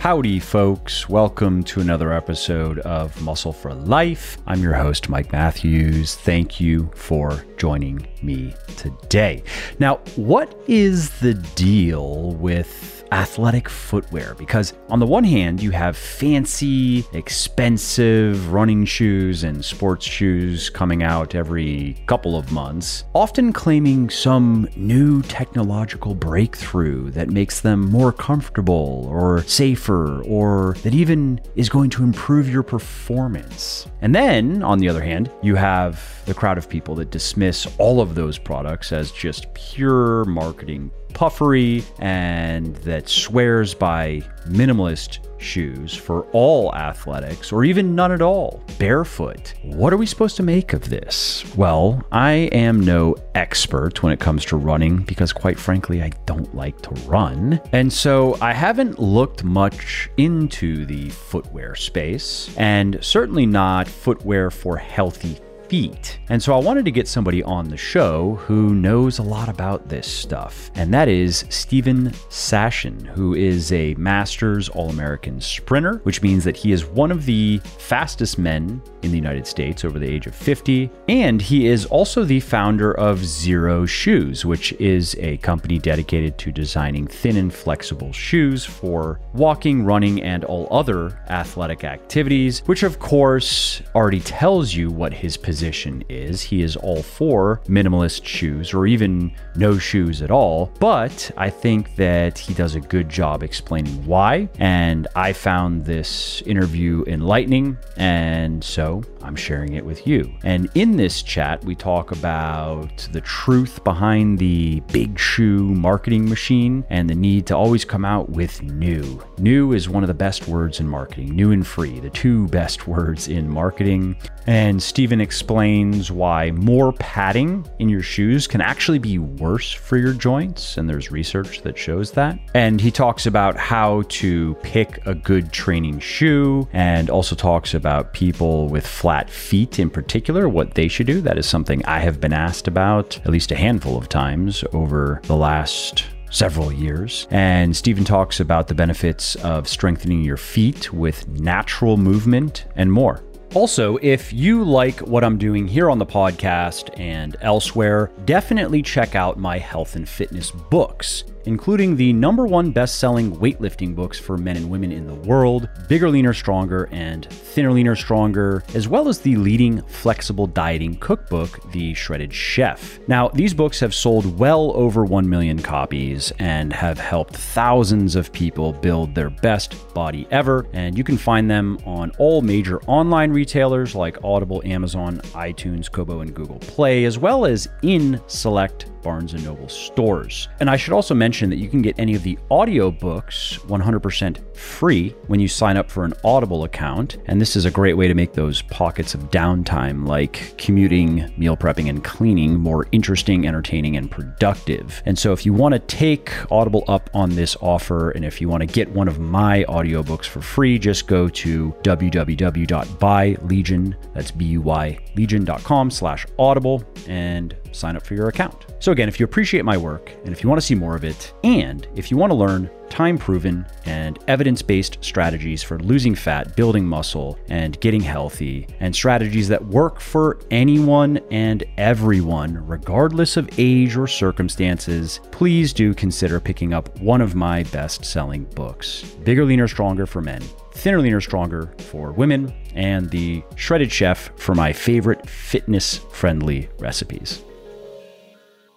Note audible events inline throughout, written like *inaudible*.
Howdy, folks. Welcome to another episode of Muscle for Life. I'm your host, Mike Matthews. Thank you for joining me today. Now, what is the deal with athletic footwear because, on the one hand, you have fancy, expensive running shoes and sports shoes coming out every couple of months, often claiming some new technological breakthrough that makes them more comfortable or safer or that even is going to improve your performance. And then, on the other hand, you have the crowd of people that dismiss all of those products as just pure marketing puffery and that swears by minimalist shoes for all athletics or even none at all, barefoot. What are we supposed to make of this? Well, I am no expert when it comes to running because, quite frankly, I don't like to run. And so I haven't looked much into the footwear space and certainly not footwear for healthy feet. And so I wanted to get somebody on the show who knows a lot about this stuff, and that is Steven Sashen, who is a Masters All American sprinter, which means that he is one of the fastest men in the United States over the age of 50. And he is also the founder of Xero Shoes, which is a company dedicated to designing thin and flexible shoes for walking, running, and all other athletic activities, which of course already tells you what his position is. He is all for minimalist shoes or even no shoes at all. But I think that he does a good job explaining why. And I found this interview enlightening. And so I'm sharing it with you. And in this chat, we talk about the truth behind the big shoe marketing machine and the need to always come out with new. New is one of the best words in marketing, new and free, the two best *laughs* words in marketing. And Steven explains why more padding in your shoes can actually be worse for your joints. And there's research that shows that. And he talks about how to pick a good training shoe and also talks about people with flat feet in particular, what they should do. That is something I have been asked about at least a handful of times over the last several years. And Steven talks about the benefits of strengthening your feet with natural movement and more. Also, if you like what I'm doing here on the podcast and elsewhere, definitely check out my health and fitness books including the number one best selling weightlifting books for men and women in the world Bigger, Leaner, Stronger, and Thinner, Leaner, Stronger, as well as the leading flexible dieting cookbook, The Shredded Chef. Now, these books have sold well over 1 million copies and have helped thousands of people build their best body ever. And you can find them on all major online retailers like Audible, Amazon, iTunes, Kobo, and Google Play, as well as in select Barnes & Noble stores. And I should also mention that you can get any of the audiobooks 100% free when you sign up for an Audible account. And this is a great way to make those pockets of downtime like commuting, meal prepping, and cleaning more interesting, entertaining, and productive. And so if you want to take Audible up on this offer and if you want to get one of my audiobooks for free, just go to www.buylegion, that's B-U-Y, legion.com slash audible and sign up for your account. So, again, if you appreciate my work and if you want to see more of it, and if you want to learn time proven and evidence based strategies for losing fat, building muscle, and getting healthy, and strategies that work for anyone and everyone, regardless of age or circumstances, please do consider picking up one of my best selling books Bigger, Leaner, Stronger for Men. Thinner, Leaner, Stronger for women, and the Shredded Chef for my favorite fitness friendly recipes.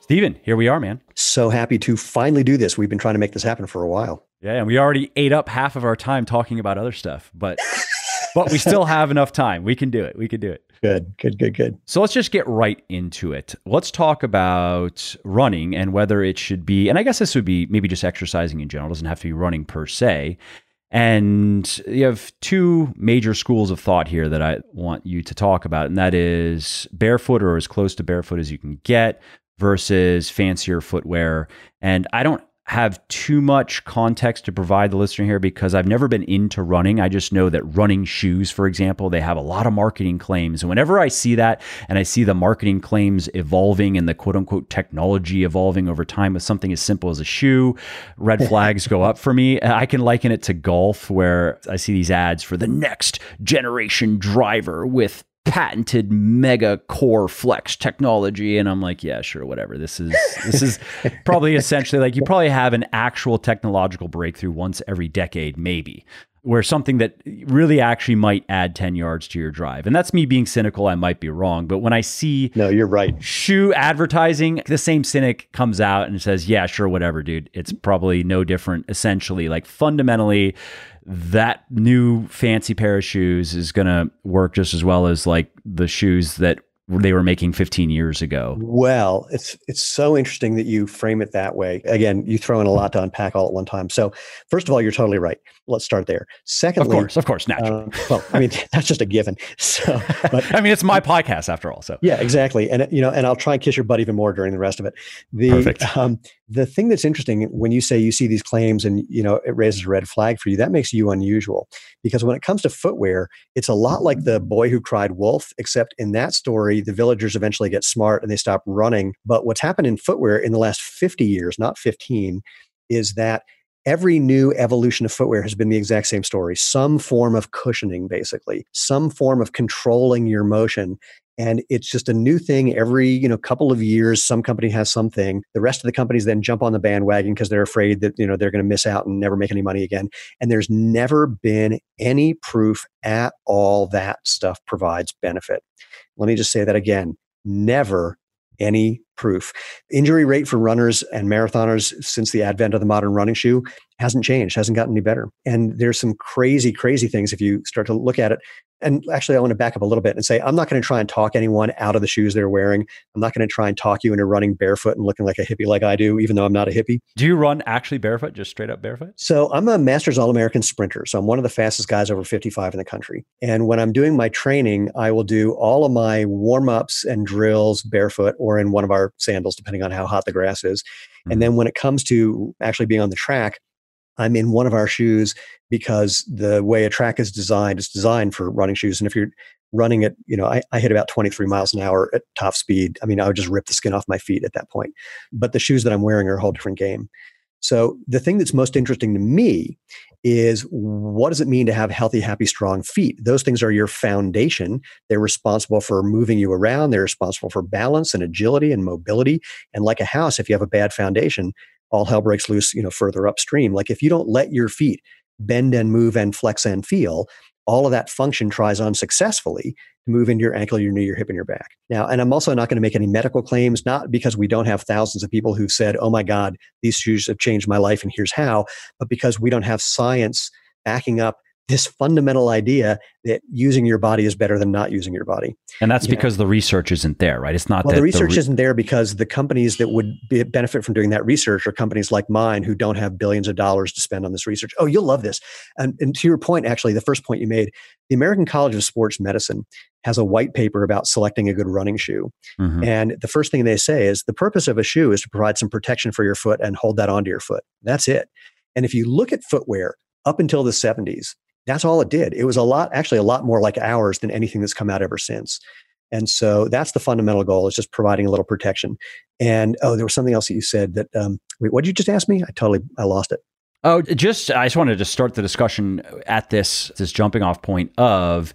Steven, here we are, man. So happy to finally do this. We've been trying to make this happen for a while. Yeah, and we already ate up half of our time talking about other stuff, but but we still have enough time. We can do it. We can do it. Good, good, good, good. So let's just get right into it. Let's talk about running and whether it should be, and I guess this would be maybe just exercising in general, it doesn't have to be running per se. And you have two major schools of thought here that I want you to talk about, and that is barefoot or as close to barefoot as you can get versus fancier footwear. And I don't have too much context to provide the listener here because I've never been into running. I just know that running shoes, for example, they have a lot of marketing claims. And whenever I see that and I see the marketing claims evolving and the quote unquote technology evolving over time with something as simple as a shoe, red *laughs* flags go up for me. I can liken it to golf where I see these ads for the next generation driver with patented mega core flex technology. And i'm like yeah sure whatever. This is this is probably *laughs* essentially like you probably have an actual technological breakthrough once every decade maybe where something that really actually might add 10 yards to your drive and that's me being cynical i might be wrong but when i see no you're right shoe advertising the same cynic comes out and says yeah sure whatever dude it's probably no different essentially like fundamentally that new fancy pair of shoes is going to work just as well as like the shoes that they were making 15 years ago. Well, it's it's so interesting that you frame it that way. Again, you throw in a lot to unpack all at one time. So, first of all, you're totally right. Let's start there. Secondly, of course, of course, naturally. Um, well, I mean, *laughs* that's just a given. *laughs* So, but *laughs* I mean, it's my podcast after all. So, yeah, exactly. And you know, and I'll try and kiss your butt even more during the rest of it. The Perfect. Um, the thing that's interesting when you say you see these claims and you know it raises a red flag for you, that makes you unusual because when it comes to footwear, it's a lot like the boy who cried wolf, except in that story, the villagers eventually get smart and they stop running. But what's happened in footwear in the last 50 years, not 15, is that every new evolution of footwear has been the exact same story. Some form of cushioning basically. Some form of controlling your motion. And it's just a new thing every you know couple of years some company has something. The rest of the companies then jump on the bandwagon because they're afraid that you know they're going to miss out and never make any money again. And there's never been any proof at all that stuff provides benefit. Let me just say that again. Never any proof. Injury rate for runners and marathoners since the advent of the modern running shoe hasn't changed hasn't gotten any better. And there's some crazy crazy things if you start to look at it and actually, I want to back up a little bit and say I'm not going to try and talk anyone out of the shoes they're wearing. I'm not going to try and talk you into running barefoot and looking like a hippie like I do, even though I'm not a hippie. Do you run actually barefoot, just straight up barefoot? So I'm a Masters All American sprinter. So I'm one of the fastest guys over 55 in the country. And when I'm doing my training, I will do all of my warm ups and drills barefoot or in one of our sandals, depending on how hot the grass is. Mm-hmm. And then when it comes to actually being on the track, I'm in one of our shoes because the way a track is designed is designed for running shoes. And if you're running at, you know, I, I hit about 23 miles an hour at top speed. I mean, I would just rip the skin off my feet at that point. But the shoes that I'm wearing are a whole different game. So the thing that's most interesting to me is what does it mean to have healthy, happy, strong feet? Those things are your foundation. They're responsible for moving you around. They're responsible for balance and agility and mobility. And like a house, if you have a bad foundation, all hell breaks loose, you know, further upstream. Like if you don't let your feet bend and move and flex and feel, all of that function tries unsuccessfully to move into your ankle, your knee, your hip, and your back. Now, and I'm also not going to make any medical claims, not because we don't have thousands of people who've said, oh my God, these shoes have changed my life and here's how, but because we don't have science backing up this fundamental idea that using your body is better than not using your body. And that's you because know? the research isn't there, right? It's not well, the research the re- isn't there because the companies that would be, benefit from doing that research are companies like mine who don't have billions of dollars to spend on this research. Oh, you'll love this. And, and to your point, actually, the first point you made, the American College of Sports Medicine has a white paper about selecting a good running shoe. Mm-hmm. And the first thing they say is the purpose of a shoe is to provide some protection for your foot and hold that onto your foot. That's it. And if you look at footwear up until the 70s, that's all it did. It was a lot, actually, a lot more like ours than anything that's come out ever since. And so that's the fundamental goal is just providing a little protection. And oh, there was something else that you said that, um, wait, what did you just ask me? I totally, I lost it. Oh, just I just wanted to start the discussion at this this jumping off point of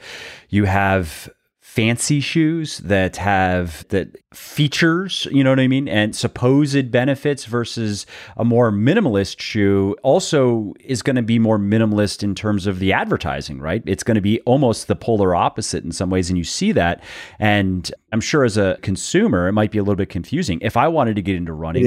you have fancy shoes that have that features, you know what I mean, and supposed benefits versus a more minimalist shoe also is going to be more minimalist in terms of the advertising, right? It's going to be almost the polar opposite in some ways and you see that and I'm sure as a consumer it might be a little bit confusing. If I wanted to get into running,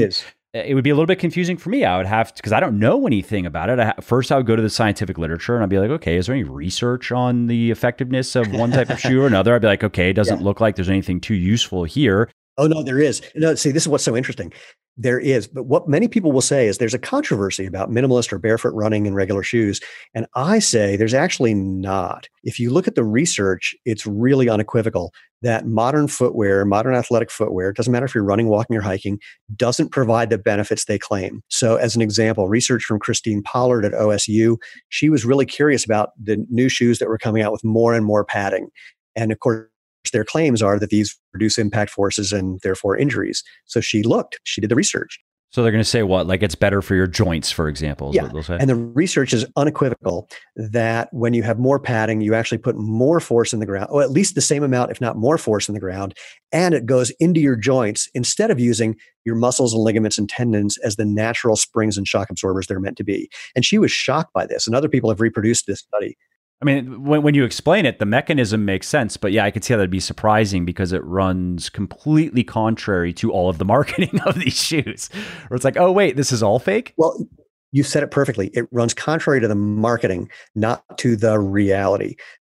it is it would be a little bit confusing for me. I would have to, because I don't know anything about it. I, first, I would go to the scientific literature and I'd be like, okay, is there any research on the effectiveness of one type of shoe or *laughs* another? I'd be like, okay, it doesn't yeah. look like there's anything too useful here. Oh no, there is. No, see, this is what's so interesting. There is. But what many people will say is there's a controversy about minimalist or barefoot running in regular shoes. And I say there's actually not. If you look at the research, it's really unequivocal that modern footwear, modern athletic footwear, doesn't matter if you're running, walking, or hiking, doesn't provide the benefits they claim. So, as an example, research from Christine Pollard at OSU, she was really curious about the new shoes that were coming out with more and more padding. And of course, their claims are that these reduce impact forces and therefore injuries. So she looked, she did the research. So they're going to say what? Like it's better for your joints, for example. yeah. And the research is unequivocal that when you have more padding, you actually put more force in the ground, or at least the same amount, if not more force in the ground, and it goes into your joints instead of using your muscles and ligaments and tendons as the natural springs and shock absorbers they're meant to be. And she was shocked by this. And other people have reproduced this study. I mean, when, when you explain it, the mechanism makes sense. But yeah, I could see how that'd be surprising because it runs completely contrary to all of the *laughs* marketing of these shoes. Where it's like, oh, wait, this is all fake? Well, you said it perfectly. It runs contrary to the marketing, not to the reality.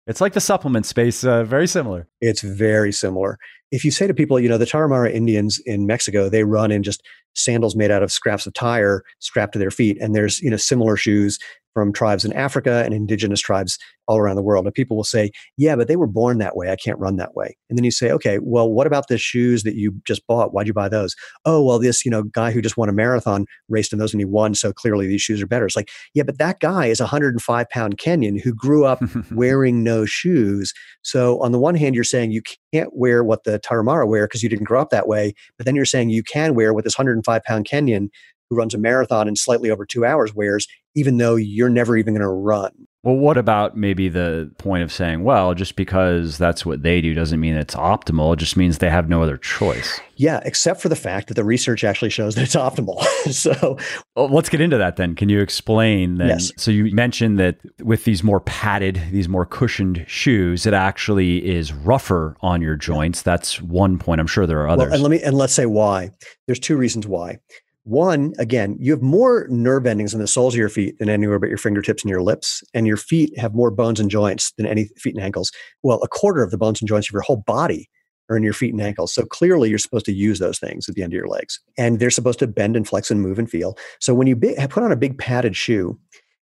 It's like the supplement space, uh, very similar. It's very similar. If you say to people, you know, the Tarahumara Indians in Mexico, they run in just sandals made out of scraps of tire strapped to their feet, and there's you know similar shoes from tribes in Africa and indigenous tribes all around the world. And people will say, yeah, but they were born that way. I can't run that way. And then you say, okay, well, what about the shoes that you just bought? Why'd you buy those? Oh, well, this, you know, guy who just won a marathon raced in those and he won. So clearly these shoes are better. It's like, yeah, but that guy is a 105 pound Kenyan who grew up *laughs* wearing no shoes. So on the one hand, you're saying you can't wear what the Tarahumara wear because you didn't grow up that way. But then you're saying you can wear what this 105 pound Kenyan who runs a marathon in slightly over two hours wears, even though you're never even going to run. Well, what about maybe the point of saying, well, just because that's what they do doesn't mean it's optimal. It just means they have no other choice. Yeah, except for the fact that the research actually shows that it's optimal. *laughs* so well, let's get into that then. Can you explain then? Yes. So you mentioned that with these more padded, these more cushioned shoes, it actually is rougher on your joints. That's one point. I'm sure there are others. Well, and let me and let's say why. There's two reasons why. One, again, you have more nerve endings in the soles of your feet than anywhere but your fingertips and your lips. And your feet have more bones and joints than any feet and ankles. Well, a quarter of the bones and joints of your whole body are in your feet and ankles. So clearly, you're supposed to use those things at the end of your legs. And they're supposed to bend and flex and move and feel. So when you put on a big padded shoe,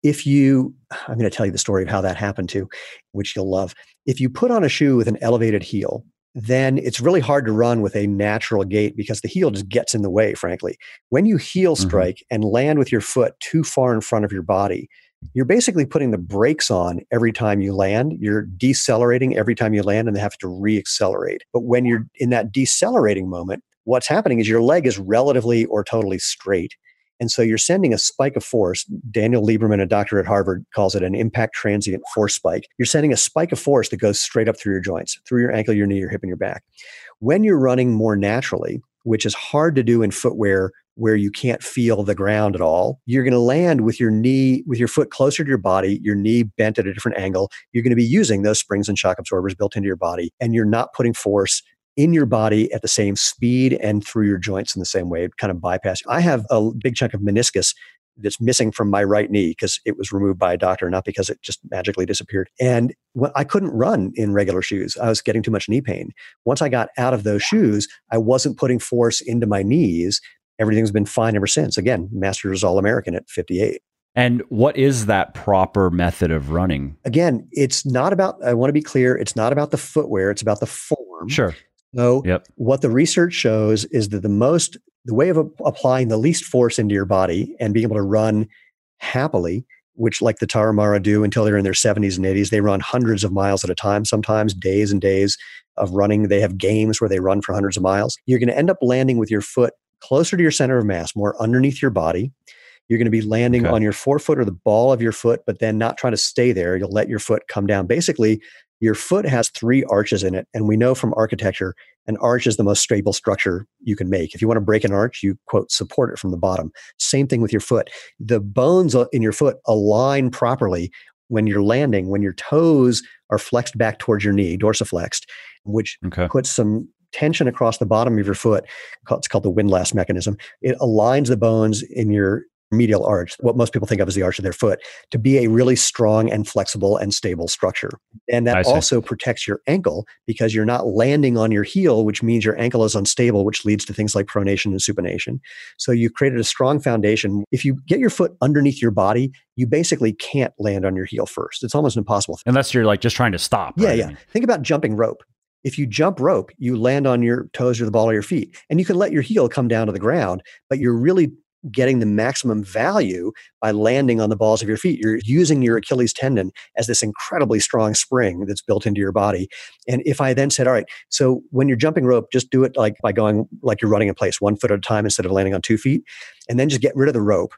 if you, I'm going to tell you the story of how that happened too, which you'll love. If you put on a shoe with an elevated heel, then it's really hard to run with a natural gait because the heel just gets in the way, frankly. When you heel mm-hmm. strike mm-hmm. and land with your foot too far in front of your body, you're basically putting the brakes on every time you land. You're decelerating every time you land and they have to reaccelerate. But when you're in that decelerating moment, what's happening is your leg is relatively or totally straight and so you're sending a spike of force. Daniel Lieberman, a doctor at Harvard, calls it an impact transient force spike. You're sending a spike of force that goes straight up through your joints, through your ankle, your knee, your hip, and your back. When you're running more naturally, which is hard to do in footwear where you can't feel the ground at all. You're going to land with your knee, with your foot closer to your body, your knee bent at a different angle. You're going to be using those springs and shock absorbers built into your body, and you're not putting force in your body at the same speed and through your joints in the same way, kind of bypass. I have a big chunk of meniscus that's missing from my right knee because it was removed by a doctor, not because it just magically disappeared. And I couldn't run in regular shoes. I was getting too much knee pain. Once I got out of those shoes, I wasn't putting force into my knees. Everything's been fine ever since. Again, Masters All American at 58. And what is that proper method of running? Again, it's not about, I want to be clear, it's not about the footwear, it's about the form. Sure. So, yep. what the research shows is that the most, the way of applying the least force into your body and being able to run happily, which like the Tarahumara do until they're in their 70s and 80s, they run hundreds of miles at a time, sometimes days and days of running. They have games where they run for hundreds of miles. You're going to end up landing with your foot closer to your center of mass, more underneath your body. You're going to be landing okay. on your forefoot or the ball of your foot, but then not trying to stay there. You'll let your foot come down. Basically, your foot has three arches in it. And we know from architecture, an arch is the most stable structure you can make. If you want to break an arch, you quote, support it from the bottom. Same thing with your foot. The bones uh, in your foot align properly when you're landing, when your toes are flexed back towards your knee, dorsiflexed, which okay. puts some tension across the bottom of your foot. It's called the windlass mechanism. It aligns the bones in your medial arch, what most people think of as the arch of their foot, to be a really strong and flexible and stable structure. And that also protects your ankle because you're not landing on your heel, which means your ankle is unstable, which leads to things like pronation and supination. So you've created a strong foundation. If you get your foot underneath your body, you basically can't land on your heel first. It's almost impossible. Unless you're like just trying to stop. Yeah, right? yeah. I mean, Think about jumping rope. If you jump rope, you land on your toes or the ball of your feet, and you can let your heel come down to the ground, but you're really getting the maximum value by landing on the balls of your feet. You're using your Achilles tendon as this incredibly strong spring that's built into your body. And if I then said, all right, so when you're jumping rope, just do it like by going like you're running in place, one foot at a time instead of landing on two feet, and then just get rid of the rope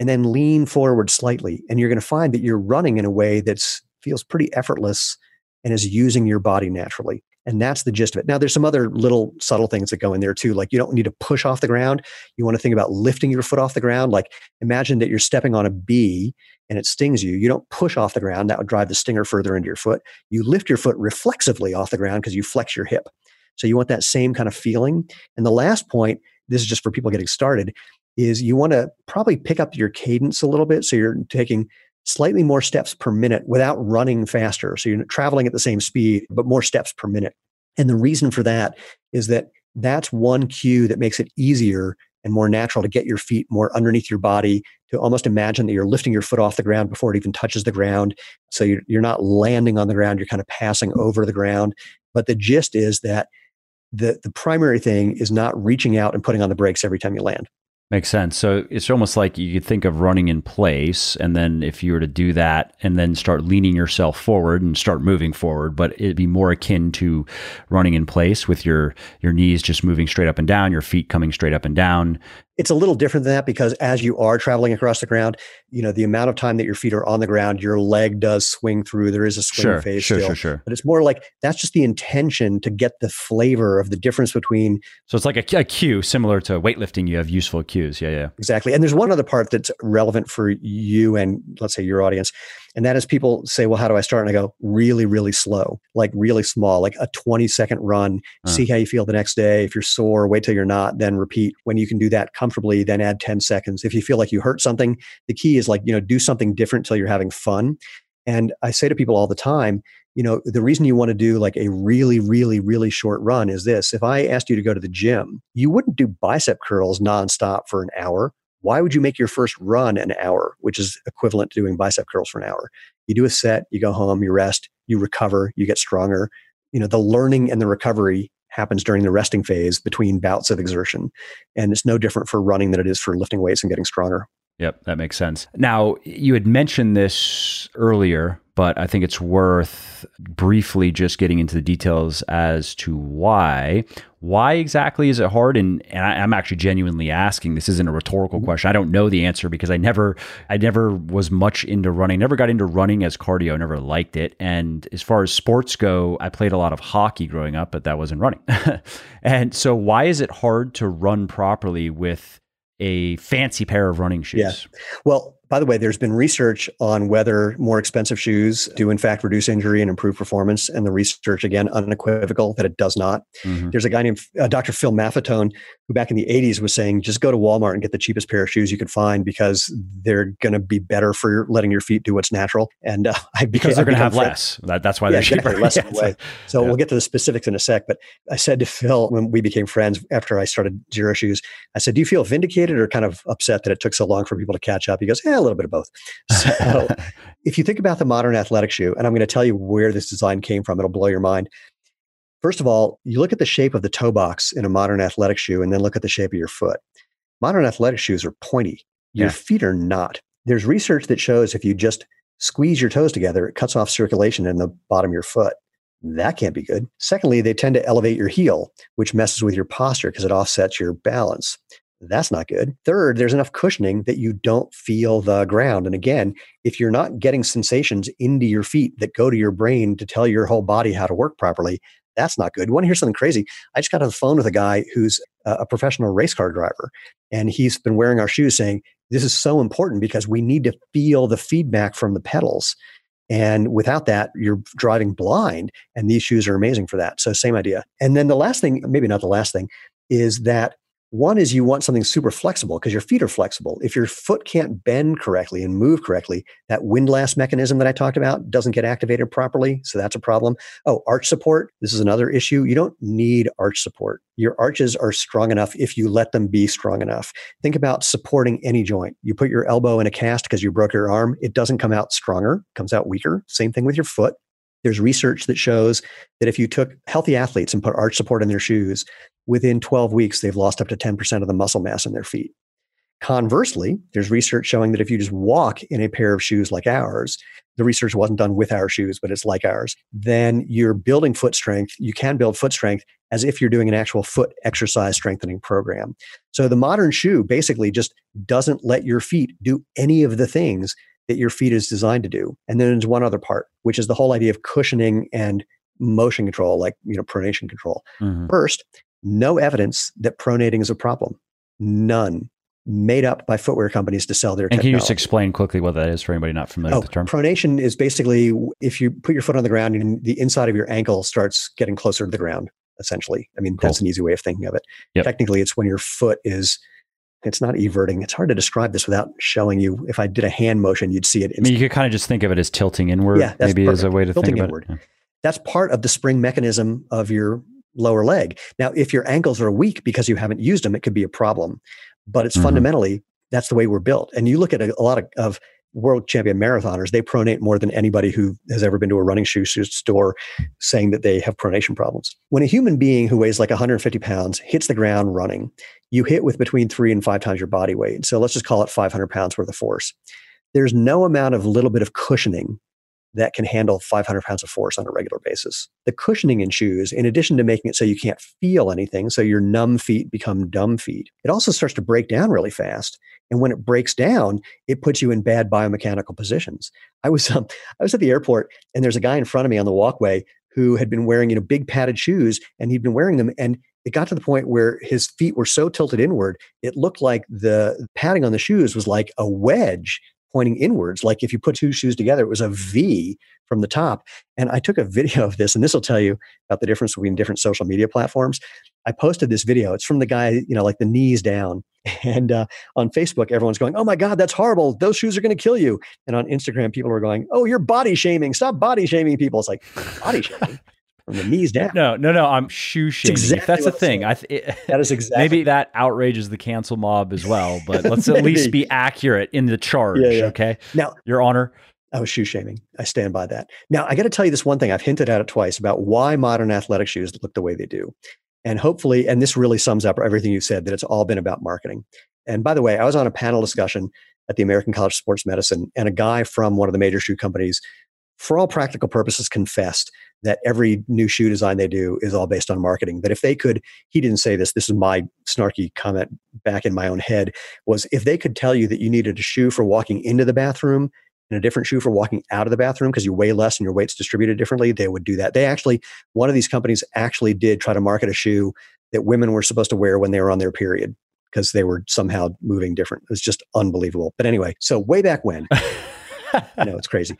and then lean forward slightly. And you're going to find that you're running in a way that feels pretty effortless and is using your body naturally. And that's the gist of it. Now, there's some other little subtle things that go in there too. Like you don't need to push off the ground. You want to think about lifting your foot off the ground. Like imagine that you're stepping on a bee and it stings you. You don't push off the ground. That would drive the stinger further into your foot. You lift your foot reflexively off the ground because you flex your hip. So you want that same kind of feeling. And the last point, this is just for people getting started, is you want to probably pick up your cadence a little bit. So you're taking slightly more steps per minute without running faster. So you're traveling at the same speed, but more steps per minute. And the reason for that is that that's one cue that makes it easier and more natural to get your feet more underneath your body, to almost imagine that you're lifting your foot off the ground before it even touches the ground. So you're, you're not landing on the ground, you're kind of passing over the ground. But the gist is that the, the primary thing is not reaching out and putting on the brakes every time you land. Makes sense. So it's almost like you could think of running in place, and then if you were to do that and then start leaning yourself forward and start moving forward, but it'd be more akin to running in place with your your knees just moving straight up and down, your feet coming straight up and down, it's a little different than that because as you are traveling across the ground, you know, the amount of time that your feet are on the ground, your leg does swing through. There is a swing sure, phase sure, still. Sure, sure. But it's more like that's just the intention to get the flavor of the difference between. So it's like a, a cue similar to weightlifting. You have useful cues. Yeah, yeah. Exactly. And there's one other part that's relevant for you and let's say your audience. And that is people say, well, how do I start? And I go, really, really slow, like really small, like a 20 second run. Uh. See how you feel the next day. If you're sore, wait till you're not, then repeat. When you can do that comfortably, then add 10 seconds. If you feel like you hurt something, the key is like, you know, do something different till you're having fun. And I say to people all the time, you know, the reason you want to do like a really, really, really short run is this. If I asked you to go to the gym, you wouldn't do bicep curls nonstop for an hour why would you make your first run an hour, which is equivalent to doing bicep curls for an hour? You do a set, you go home, you rest, you recover, you get stronger. You know, the learning and the recovery happens during the resting phase between bouts of exertion. And it's no different for running than it is for lifting weights and getting stronger. Yep, that makes sense. Now, you had mentioned this earlier, but I think it's worth briefly just getting into the details as to why. Why exactly is it hard? And, and I, am actually genuinely asking. This isn't a rhetorical mm-hmm. question. I don't know the answer because I never, I never was much into running. Never got into running as cardio. Never liked it. And as far as sports go, I played a lot of hockey growing up, but that wasn't running. *laughs* and so, why is it hard to run properly with a fancy pair of running shoes. Yeah. Well, by the way, there's been research on whether more expensive shoes do in fact reduce injury and improve performance. And the research, again, unequivocal that it does not. Mm-hmm. There's a guy named uh, Dr. Phil Maffetone who back in the 80s was saying, just go to Walmart and get the cheapest pair of shoes you could find because they're going to be better for your, letting your feet do what's natural. And uh, *laughs* I because they're going to have less. That, that's why yeah, they're cheaper. Less *laughs* yeah, so yeah. we'll get to the specifics in a sec. But I said to Phil when we became friends after I started Xero Shoes, I said, do you feel vindicated or kind of upset that it took so long for people to catch up? He goes, yeah, little bit of both. So *laughs* if you think about the modern athletic shoe, and I'm going to tell you where this design came from, it'll blow your mind. First of all, you look at the shape of the toe box in a modern athletic shoe and then look at the shape of your foot. Modern athletic shoes are pointy. Your yeah. feet are not. There's research that shows if you just squeeze your toes together, it cuts off circulation in the bottom of your foot. That can't be good. Secondly, they tend to elevate your heel, which messes with your posture because it offsets your balance. That's not good. Third, there's enough cushioning that you don't feel the ground. And again, if you're not getting sensations into your feet that go to your brain to tell your whole body how to work properly, that's not good. You want to hear something crazy? I just got on the phone with a guy who's a professional race car driver, and he's been wearing our shoes saying, This is so important because we need to feel the feedback from the pedals. And without that, you're driving blind. And these shoes are amazing for that. So, same idea. And then the last thing, maybe not the last thing, is that One is you want something super flexible because your feet are flexible. If your foot can't bend correctly and move correctly, that windlass mechanism that I talked about doesn't get activated properly. So that's a problem. Oh, arch support. This is another issue. You don't need arch support. Your arches are strong enough if you let them be strong enough. Think about supporting any joint. You put your elbow in a cast because you broke your arm, it doesn't come out stronger, comes out weaker. Same thing with your foot. There's research that shows that if you took healthy athletes and put arch support in their shoes, within 12 weeks, they've lost up to 10% of the muscle mass in their feet. Conversely, there's research showing that if you just walk in a pair of shoes like ours, the research wasn't done with our shoes, but it's like ours, then you're building foot strength. You can build foot strength as if you're doing an actual foot exercise strengthening program. So the modern shoe basically just doesn't let your feet do any of the things that your feet is designed to do. And then there's one other part, which is the whole idea of cushioning and motion control, like you know, pronation control. Mm-hmm. First, no evidence that pronating is a problem. None. Made up by footwear companies to sell their. And technology. can you just explain quickly what that is for anybody not familiar oh, with the term? Pronation is basically if you put your foot on the ground and the inside of your ankle starts getting closer to the ground. Essentially, I mean cool. that's an easy way of thinking of it. Yep. Technically, it's when your foot is it's not everting. It's hard to describe this without showing you. If I did a hand motion, you'd see it. I mean, you could kind of just think of it as tilting inward. Yeah, maybe perfect. as a way to tilting think inward. it. Yeah. That's part of the spring mechanism of your lower leg. Now, if your ankles are weak because you haven't used them, it could be a problem. But it's mm-hmm. fundamentally that's the way we're built. And you look at a, a lot of, of world champion marathoners, they pronate more than anybody who has ever been to a running shoe store saying that they have pronation problems. When a human being who weighs like 150 pounds hits the ground running, you hit with between three and five times your body weight. So let's just call it 500 pounds worth of force. There's no amount of little bit of cushioning that can handle 500 pounds of force on a regular basis. The cushioning in shoes, in addition to making it so you can't feel anything, so your numb feet become dumb feet, it also starts to break down really fast. And when it breaks down, it puts you in bad biomechanical positions. I was *laughs* um, I was at the airport, and there's a guy in front of me on the walkway who had been wearing you know big padded shoes, and he'd been wearing them, and it got to the point where his feet were so tilted inward, it looked like the padding on the shoes was like a wedge pointing inwards. Like if you put two shoes together, it was a V from the top. And I took a *laughs* video of this, and this will tell you about the difference between different social media platforms. I posted this video. It's from the guy, you know, like the knees down. *laughs* And uh, on Facebook, everyone's going, "Oh my God, that's horrible! Those shoes are going to kill you." And on Instagram, people are going, "Oh, you're body shaming! Stop body shaming people!" It's like body shaming from the knees down. No, no, no. I'm shoe shaming. Exactly that's the thing. I th- it, *laughs* that is exactly. Maybe that outrages the cancel mob as well, but *laughs* let's at least be accurate in the charge. Yeah, yeah. Okay. Now, Your Honor. I was shoe shaming. I stand by that. Now, I got to tell you this one thing. I've hinted at it twice about why modern athletic shoes look the way they do. And hopefully, and this really sums up everything you said, that it's all been about marketing. And by the way, I was on a panel discussion at the American College of Sports Medicine, and a guy from one of the major shoe companies, for all practical purposes, confessed that every new shoe design they do is all based on marketing. That if they could, he didn't say this, this is my snarky comment back in my own head, was if they could tell you that you needed a shoe for walking into the bathroom and a different shoe for walking out of the bathroom because you weigh less and your weight's distributed differently, they would do that. They actually, one of these companies actually did try to market a shoe that women were supposed to wear when they were on their period because they were somehow moving different. It was just unbelievable. But anyway, so way back when. *laughs* *laughs* Know it's crazy.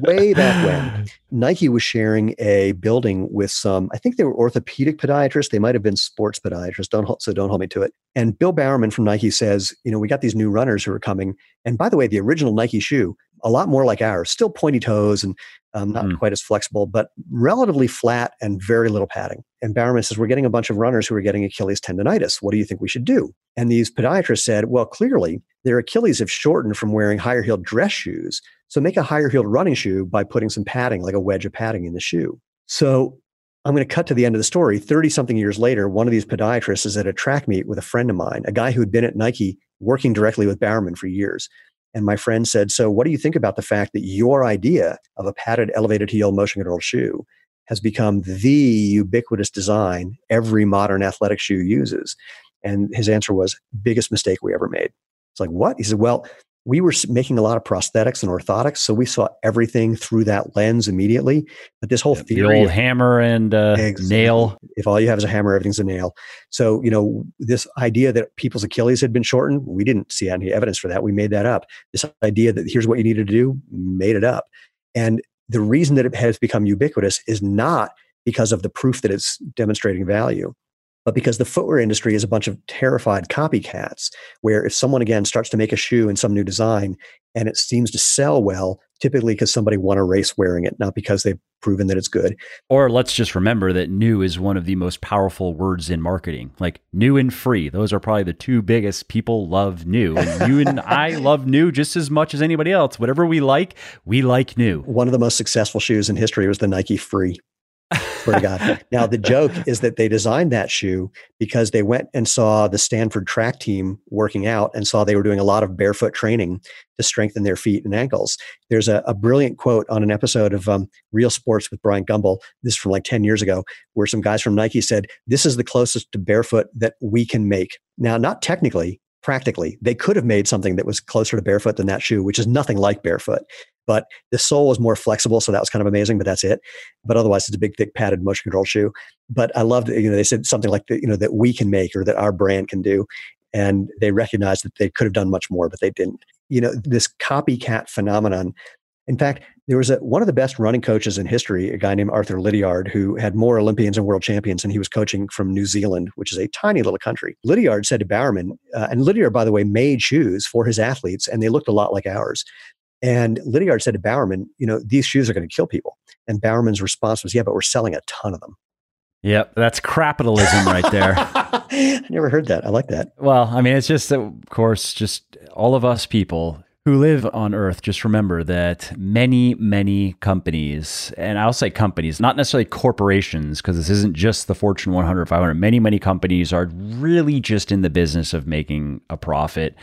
Way back when, Nike was sharing a building with some, I think they were orthopedic podiatrists. They might have been sports podiatrists. Don't so don't hold me to it. And Bill Bowerman from Nike says, you know, we got these new runners who are coming. And by the way, the original Nike shoe, a lot more like ours, still pointy toes and um, not mm. quite as flexible, but relatively flat and very little padding. And Bowerman says, We're getting a bunch of runners who are getting Achilles tendonitis. What do you think we should do? And these podiatrists said, Well, clearly their Achilles have shortened from wearing higher heeled dress shoes. So make a higher heeled running shoe by putting some padding, like a wedge of padding in the shoe. So I'm going to cut to the end of the story. 30 something years later, one of these podiatrists is at a track meet with a friend of mine, a guy who had been at Nike working directly with Bowerman for years. And my friend said, So, what do you think about the fact that your idea of a padded elevated heel motion control shoe has become the ubiquitous design every modern athletic shoe uses? And his answer was, Biggest mistake we ever made. It's like, What? He said, Well, we were making a lot of prosthetics and orthotics, so we saw everything through that lens immediately. But this whole yeah, theory, the old of, hammer and uh, exactly, nail. If all you have is a hammer, everything's a nail. So you know this idea that people's Achilles had been shortened, we didn't see any evidence for that. We made that up. This idea that here's what you needed to do, made it up. And the reason that it has become ubiquitous is not because of the proof that it's demonstrating value. But because the footwear industry is a bunch of terrified copycats, where if someone again starts to make a shoe in some new design and it seems to sell well, typically because somebody won a race wearing it, not because they've proven that it's good. Or let's just remember that new is one of the most powerful words in marketing. Like new and free. Those are probably the two biggest. People love new. And you and *laughs* I love new just as much as anybody else. Whatever we like, we like new. One of the most successful shoes in history was the Nike Free. Swear to God. Now, the joke is that they designed that shoe because they went and saw the Stanford track team working out and saw they were doing a lot of barefoot training to strengthen their feet and ankles. There's a, a brilliant quote on an episode of um, Real Sports with Bryant Gumbel. This is from like 10 years ago, where some guys from Nike said, This is the closest to barefoot that we can make. Now, not technically, practically. They could have made something that was closer to barefoot than that shoe, which is nothing like barefoot but the sole was more flexible, so that was kind of amazing. But that's it. But otherwise, it's a big, thick, padded motion control shoe. But I loved, you know, they said something like that, you know, that we can make or that our brand can do, and they recognized that they could have done much more, but they didn't. You know, this copycat phenomenon. In fact, there was a, one of the best running coaches in history, a guy named Arthur Lydiard, who had more Olympians and world champions, and he was coaching from New Zealand, which is a tiny little country. Lydiard said to Bowerman, uh, and Lydiard, by the way, made shoes for his athletes, and they looked a lot like ours. And Lydiard said to Bowerman, you know, these shoes are going to kill people. And Bowerman's response was, yeah, but we're selling a ton of them. Yep, that's capitalism right there. *laughs* I never heard that. I like that. Well, I mean, it's just, of course, just all of us people who live on Earth, just remember that many, many companies, and I'll say companies, not necessarily corporations, because this isn't just the Fortune 100, 500. Many, many companies are really just in the business of making a profit,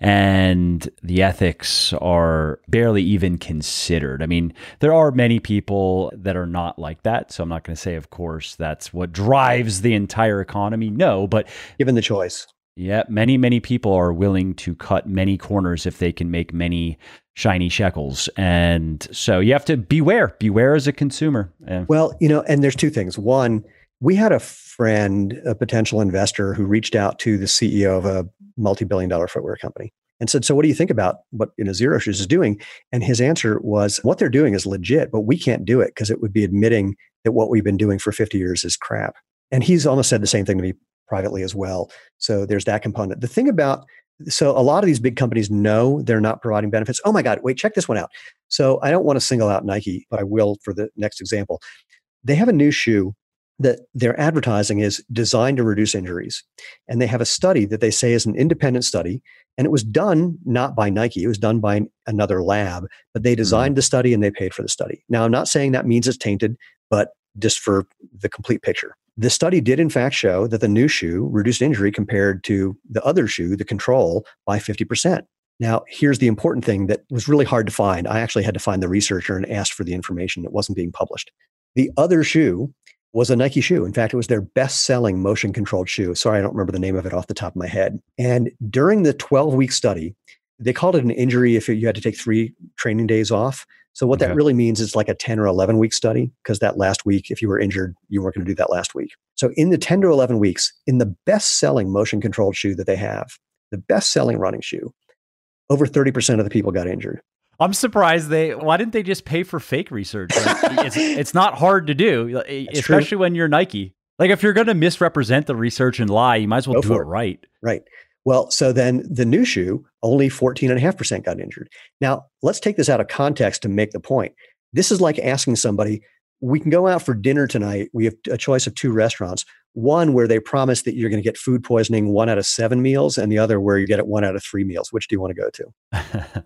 and the ethics are barely even considered. I mean, there are many people that are not like that. So I'm not going to say, of course, that's what drives the entire economy. No, but given the choice. Yeah, many, many people are willing to cut many corners if they can make many shiny shekels. And so you have to beware, beware as a consumer. Yeah. Well, you know, and there's two things. One, we had a friend, a potential investor, who reached out to the CEO of a multi billion dollar footwear company and said, So what do you think about what you know, Xero Shoes is doing? And his answer was, What they're doing is legit, but we can't do it because it would be admitting that what we've been doing for 50 years is crap. And he's almost said the same thing to me privately as well. So there's that component. The thing about so a lot of these big companies know they're not providing benefits. Oh my God, wait, check this one out. So I don't want to single out Nike, but I will for the next example. They have a new shoe that their advertising is designed to reduce injuries. And they have a study that they say is an independent study. And it was done not by Nike, it was done by another lab, but they mm-hmm. designed mm-hmm. the study and they paid for the study. Now, I'm not saying that means it's tainted, but just for the complete picture. The study did, in fact, show that the new shoe reduced injury compared to the other shoe, the control, by 50%. Now, here's the important thing that was really hard to find. I actually had to find the researcher and asked for the information that wasn't being published. The other shoe was a Nike shoe. In fact, it was their best selling motion controlled shoe. Sorry, I don't remember the name of it off the top of my head. And during the 12 week study, they called it an injury if you had to take three training days off. So what okay. that really means is like a 10 or 11 week study because that last week, if you were injured, you weren't going to do that last week. So in the 10 to 11 weeks, in the best selling motion controlled shoe that they have, the best selling running shoe, over 30% of the people got injured. I'm surprised they. Why didn't they just pay for fake research? Like, *laughs* it's, it's not hard to do, especially true. when you're Nike. Like if you're going to misrepresent the research and lie, you might as well Go do it right. Right. Well, so then the new shoe, only 14.5% got injured. Now, let's take this out of context to make the point. This is like asking somebody, we can go out for dinner tonight. We have a choice of two restaurants. One where they promise that you're going to get food poisoning one out of seven meals, and the other where you get it one out of three meals. Which do you want to go to?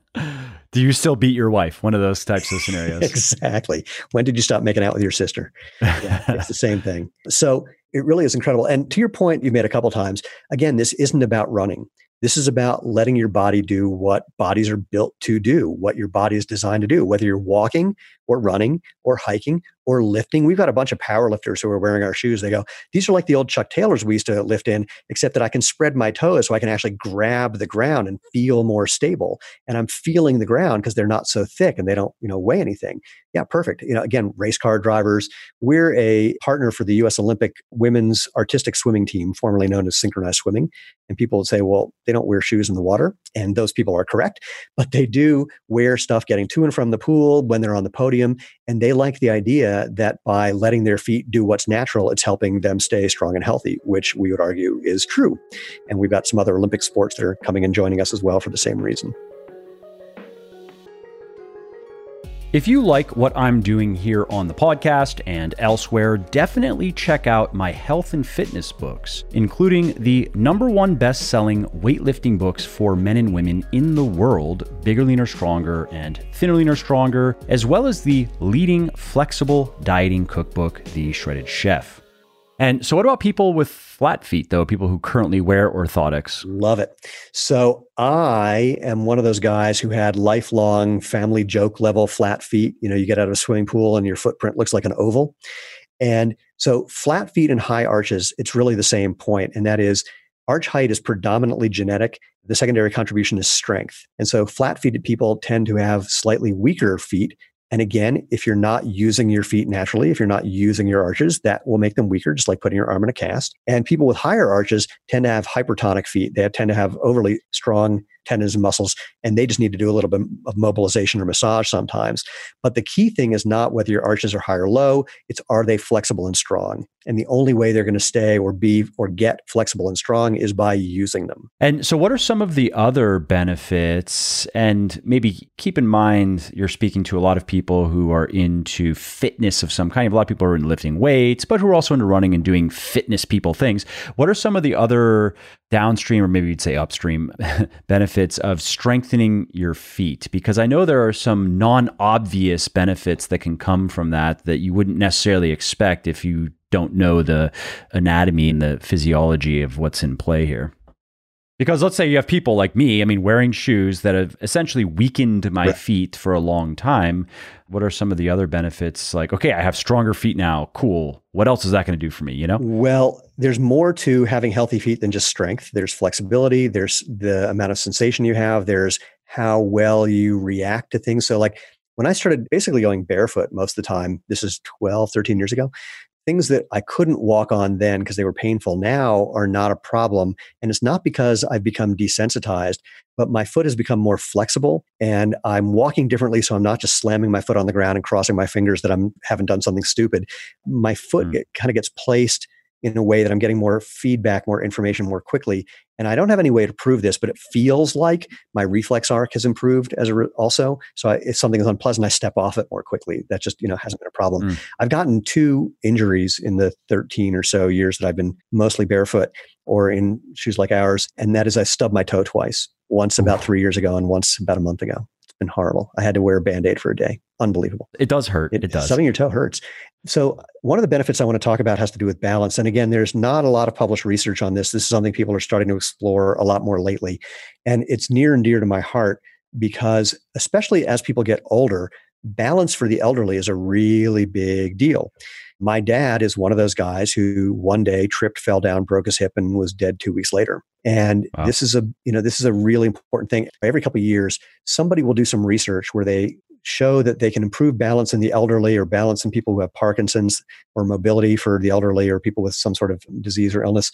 *laughs* do you still beat your wife? One of those types of scenarios. *laughs* exactly. When did you stop making out with your sister? Yeah, it's the same thing. So it really is incredible. And to your point, you've made a couple times. Again, this isn't about running. This is about letting your body do what bodies are built to do, what your body is designed to do, whether you're walking or running or hiking or lifting. We've got a bunch of power lifters who are wearing our shoes. They go, These are like the old Chuck Taylors we used to lift in, except that I can spread my toes so I can actually grab the ground and feel more stable. And I'm feeling the ground because they're not so thick and they don't, you know, weigh anything. Yeah, perfect. You know, again, race car drivers. We're a partner for the US Olympic women's artistic swimming team, formerly known as synchronized swimming. And people would say, well, they don't wear shoes in the water. And those people are correct, but they do wear stuff getting to and from the pool when they're on the podium. And they like the idea that by letting their feet do what's natural, it's helping them stay strong and healthy, which we would argue is true. And we've got some other Olympic sports that are coming and joining us as well for the same reason. If you like what I'm doing here on the podcast and elsewhere, definitely check out my health and fitness books, including the number one best selling weightlifting books for men and women in the world Bigger, Leaner, Stronger, and Thinner, Leaner, Stronger, as well as the leading flexible dieting cookbook, The Shredded Chef. And so, what about people with flat feet, though? People who currently wear orthotics? Love it. So, I am one of those guys who had lifelong family joke level flat feet. You know, you get out of a swimming pool and your footprint looks like an oval. And so, flat feet and high arches, it's really the same point, and that is arch height is predominantly genetic. The secondary contribution is strength. And so, flat feeted people tend to have slightly weaker feet and again, if you're not using your feet naturally, if you're not using your arches, that will make them weaker, just like putting your arm in a cast. And people with higher arches tend to have hypertonic feet. They tend to have overly strong tendons and muscles, and they just need to do a little bit of mobilization or massage sometimes. But the key thing is not whether your arches are high or low, it's are they flexible and strong? And the only way they're going to stay or be or get flexible and strong is by using them. And so, what are some of the other benefits? And maybe keep in mind, you're speaking to a lot of people who are into fitness of some kind. A lot of people are in lifting weights, but who are also into running and doing fitness people things. What are some of the other downstream or maybe you'd say upstream *laughs* benefits of strengthening your feet because I know there are some non-obvious benefits that can come from that that you wouldn't necessarily expect if you don't know the anatomy and the physiology of what's in play here. Because let's say you have people like me, I mean, wearing shoes that have essentially weakened my right. feet for a long time. What are some of the other benefits? Like, okay, I have stronger feet now. Cool. What else is that going to do for me? You know? Well, there's more to having healthy feet than just strength. There's flexibility. There's the amount of sensation you have. There's how well you react to things. So, like, when I started basically going barefoot most of the time, this is 12, 13 years ago, things that I couldn't walk on then because they were painful now are not a problem. And it's not because I've become desensitized, but my foot has become more flexible and I'm walking differently. So I'm not just slamming my foot on the ground and crossing my fingers that I'm haven't done something stupid. My foot mm. kind of gets placed in a way that I'm getting more feedback, more information more quickly. And I don't have any way to prove this, but it feels like my reflex arc has improved as a re- also. So I, if something is unpleasant, I step off it more quickly. That just you know hasn't been a problem. Mm. I've gotten two injuries in the 13 or so years that I've been mostly barefoot or in shoes like ours, and that is I stubbed my toe twice. Once about three years ago, and once about a month ago been horrible. I had to wear a band aid for a day. Unbelievable. It does hurt. It, it does. Stubbing your toe hurts. So, one of the benefits I want to talk about has to do with balance. And again, there's not a lot of published research on this. This is something people are starting to explore a lot more lately. And it's near and dear to my heart because, especially as people get older, balance for the elderly is a really big deal. My dad is one of those guys who one day tripped, fell down, broke his hip, and was dead two weeks later. And wow. this is a you know this is a really important thing. Every couple of years, somebody will do some research where they show that they can improve balance in the elderly or balance in people who have Parkinson's or mobility for the elderly or people with some sort of disease or illness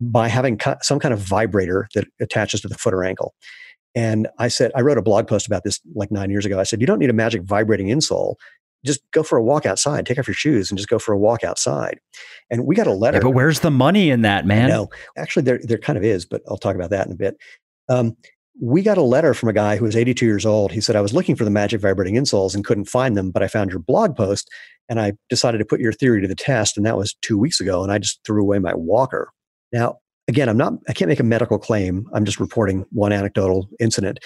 by having some kind of vibrator that attaches to the foot or ankle. And I said, I wrote a blog post about this like nine years ago. I said, you don't need a magic vibrating insole just go for a walk outside, take off your shoes and just go for a walk outside. And we got a letter. Yeah, but where's the money in that, man? No, actually, there, there kind of is, but I'll talk about that in a bit. Um, we got a letter from a guy who was 82 years old. He said, I was looking for the magic vibrating insoles and couldn't find them, but I found your blog post and I decided to put your theory to the test. And that was two weeks ago. And I just threw away my walker. Now, again, I'm not, I can't make a medical claim. I'm just reporting one anecdotal incident.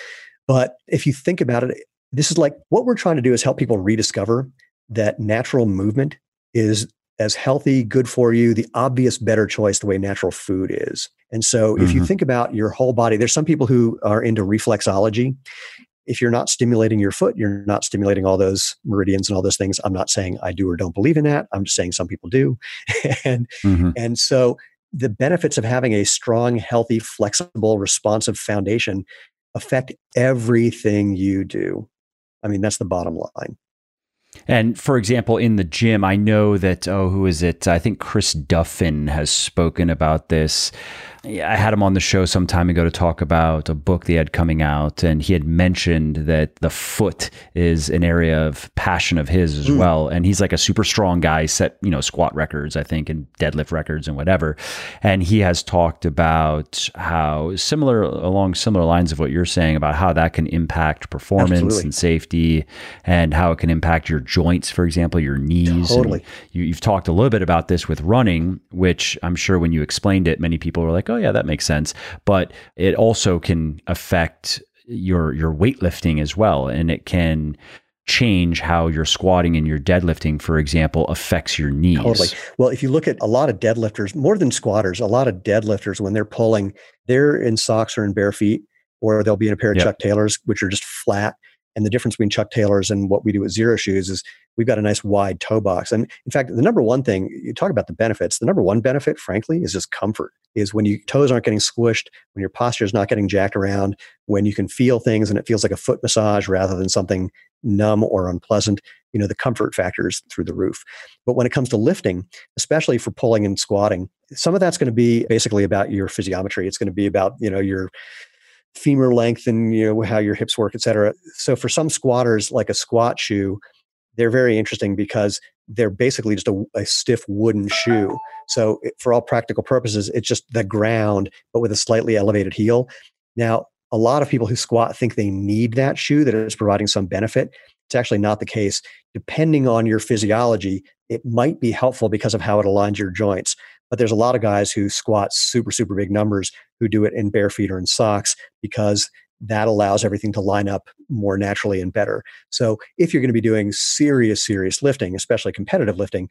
But if you think about it, this is like what we're trying to do is help people rediscover that natural movement is as healthy, good for you, the obvious better choice the way natural food is. And so mm-hmm. if you mm-hmm. think about your whole body, there's some people who are into reflexology. If you're not stimulating your foot, you're not stimulating all those meridians and all those things. I'm not saying I do or don't believe in that. I'm just saying some people do. *laughs* and mm-hmm. and so the benefits of having a strong, healthy, flexible, responsive foundation affect everything you do. I mean, that's the bottom line. And for example, in the gym, I know that, oh, who is it? I think Chris Duffin has spoken about this. I had him on the show some time ago to talk about a book they had coming out, and he had mentioned that the foot is an area of passion of his as mm. well. And he's like a super strong guy, set you know squat records, I think, and deadlift records and whatever. And he has talked about how similar along similar lines of what you're saying about how that can impact performance Absolutely. and safety, and how it can impact your joints, for example, your knees. Totally. You, you've talked a little bit about this with running, which I'm sure when you explained it, many people were like, "Oh yeah, that makes sense." But it also can affect your your weightlifting as well, and it can change how your squatting and your deadlifting, for example, affects your knees. Totally. Well, if you look at a lot of deadlifters, more than squatters, a lot of deadlifters, when they're pulling, they're in socks or in bare feet, or they'll be in a pair of yep. Chuck Taylors, which are just flat. And the difference between Chuck Taylors and what we do at Xero Shoes is we've got a nice wide toe box. And in fact, the number one thing you talk about the benefits, the number one benefit, frankly, is just comfort. Is when your toes aren't getting squished, when your posture is not getting jacked around, when you can feel things and it feels like a foot massage rather than something numb or unpleasant. You know, the comfort factors through the roof. But when it comes to lifting, especially for pulling and squatting, some of that's going to be basically about your physiometry. It's going to be about, you know, your femur length and you know how your hips work, et cetera. So for some squatters, like a squat shoe, they're very interesting because they're basically just a, a stiff wooden shoe. So it, for all practical purposes, it's just the ground, but with a slightly elevated heel. Now, a lot of people who squat think they need that shoe that is providing some benefit. It's actually not the case. Depending on your physiology, it might be helpful because of how it aligns your joints. But there's a lot of guys who squat super, super big numbers who do it in bare feet or in socks because that allows everything to line up more naturally and better. So if you're going to be doing serious, serious lifting, especially competitive lifting,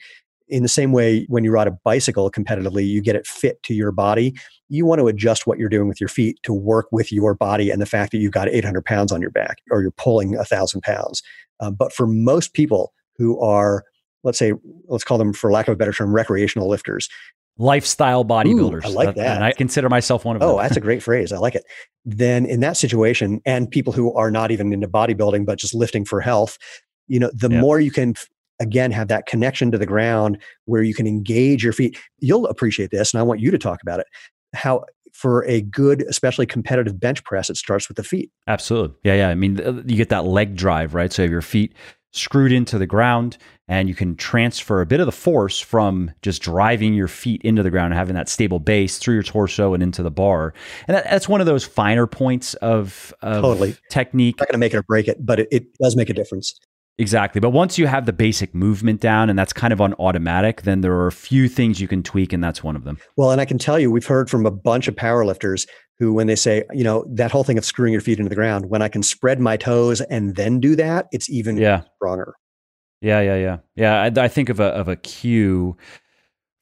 in the same way when you ride a bicycle competitively you get it fit to your body you want to adjust what you're doing with your feet to work with your body and the fact that you've got 800 pounds on your back or you're pulling a thousand pounds um, but for most people who are let's say let's call them for lack of a better term recreational lifters lifestyle bodybuilders. Ooh, I like that. And I consider myself one of oh, them. Oh, that's a great *laughs* phrase. I like it. Then in that situation, and people who are not even into bodybuilding, but just lifting for health, you know, the yep. more you can again have that connection to the ground where you can engage your feet, you'll appreciate this. And I want you to talk about it. How for a good, especially competitive bench press, it starts with the feet. Absolutely. Yeah. Yeah. I mean, uh, you get that leg drive, right? So your feet screwed into the ground and you can transfer a bit of the force from just driving your feet into the ground and having that stable base through your torso and into the bar. And that, that's one of those finer points of, of totally. technique. Not going to make it or break it, but it, it does make a difference. Exactly. But once you have the basic movement down and that's kind of on automatic, then there are a few things you can tweak, and that's one of them. Well, and I can tell you, we've heard from a bunch of powerlifters who, when they say, you know, that whole thing of screwing your feet into the ground, when I can spread my toes and then do that, it's even yeah. stronger. Yeah, yeah, yeah, yeah. I, I think of a of a cue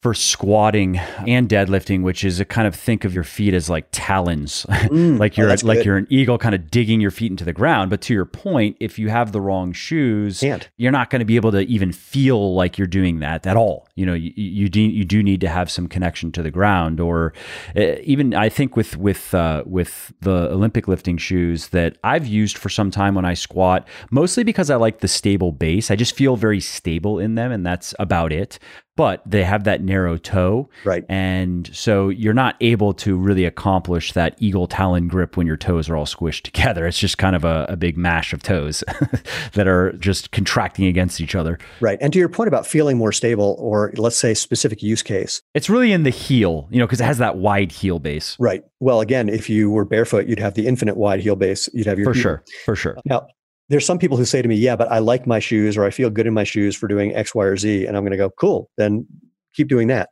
for squatting and deadlifting, which is a kind of think of your feet as like talons, *laughs* mm, like you're oh, like good. you're an eagle, kind of digging your feet into the ground. But to your point, if you have the wrong shoes, Can't. you're not going to be able to even feel like you're doing that at all. You know, you you do you do need to have some connection to the ground, or uh, even I think with with uh, with the Olympic lifting shoes that I've used for some time when I squat, mostly because I like the stable base. I just feel very stable in them, and that's about it but they have that narrow toe. Right. And so you're not able to really accomplish that eagle talon grip when your toes are all squished *laughs* together. It's just kind of a, a big mash of toes *laughs* that are just contracting against each other. Right. And to your point about feeling more stable, or let's say specific use case, it's really in the heel, you know, because it has that wide heel base. Right. Well, again, if you were barefoot, you'd have the infinite wide heel base. You'd have your for sure, for sure. Now, there's some people who say to me, yeah, but I like my shoes or I feel good in my shoes for doing X, Y, or Z. And I'm going to go, cool, then keep doing that.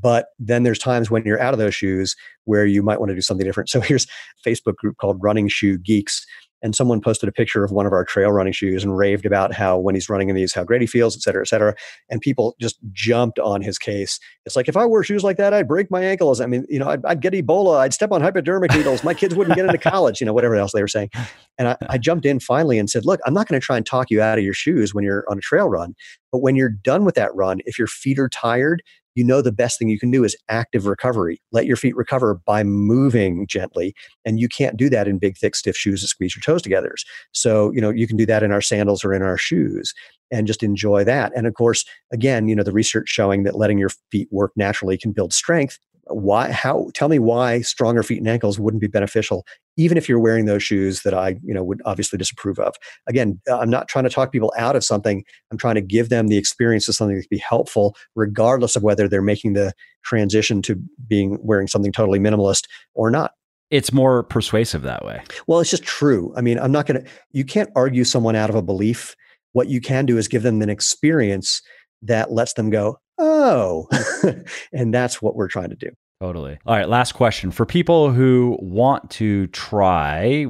But then there's times when you're out of those shoes where you might want to do something different. So here's a Facebook group called Running Shoe Geeks and someone posted a picture of one of our trail running shoes and raved about how when he's running in these how great he feels et cetera et cetera and people just jumped on his case. It's like if i wore shoes like that i'd break my ankles. I mean you know i'd, I'd get ebola i'd step on hypodermic needles my kids wouldn't get into college you know whatever else they were saying. And I, *laughs* I jumped in finally and said look i'm not going to try and talk you out of your shoes when you're on a trail run but when you're done with that run if your feet are tired you know the best thing you can do is active recovery. Let your feet recover by moving gently. And you can't do that in big, thick, stiff shoes that squeeze your toes together. So, you know, you can do that in our sandals or in our shoes and just enjoy that. And of course, again, you know, the research showing that letting your feet work naturally can build strength why how tell me why stronger feet and ankles wouldn't be beneficial even if you're wearing those shoes that i you know would obviously disapprove of. Again uh, i'm not trying to talk people out of something. I'm trying to give them the experience of something that can be helpful regardless of whether they're making the transition to being wearing something totally minimalist or not. It's more persuasive that way. Well it's just true. I mean i'm not going to you can't argue someone out of a belief. What you can do is give them an experience that lets them go oh, *laughs* and that's what we're trying to do. Totally. All right, last question. For people who want to try,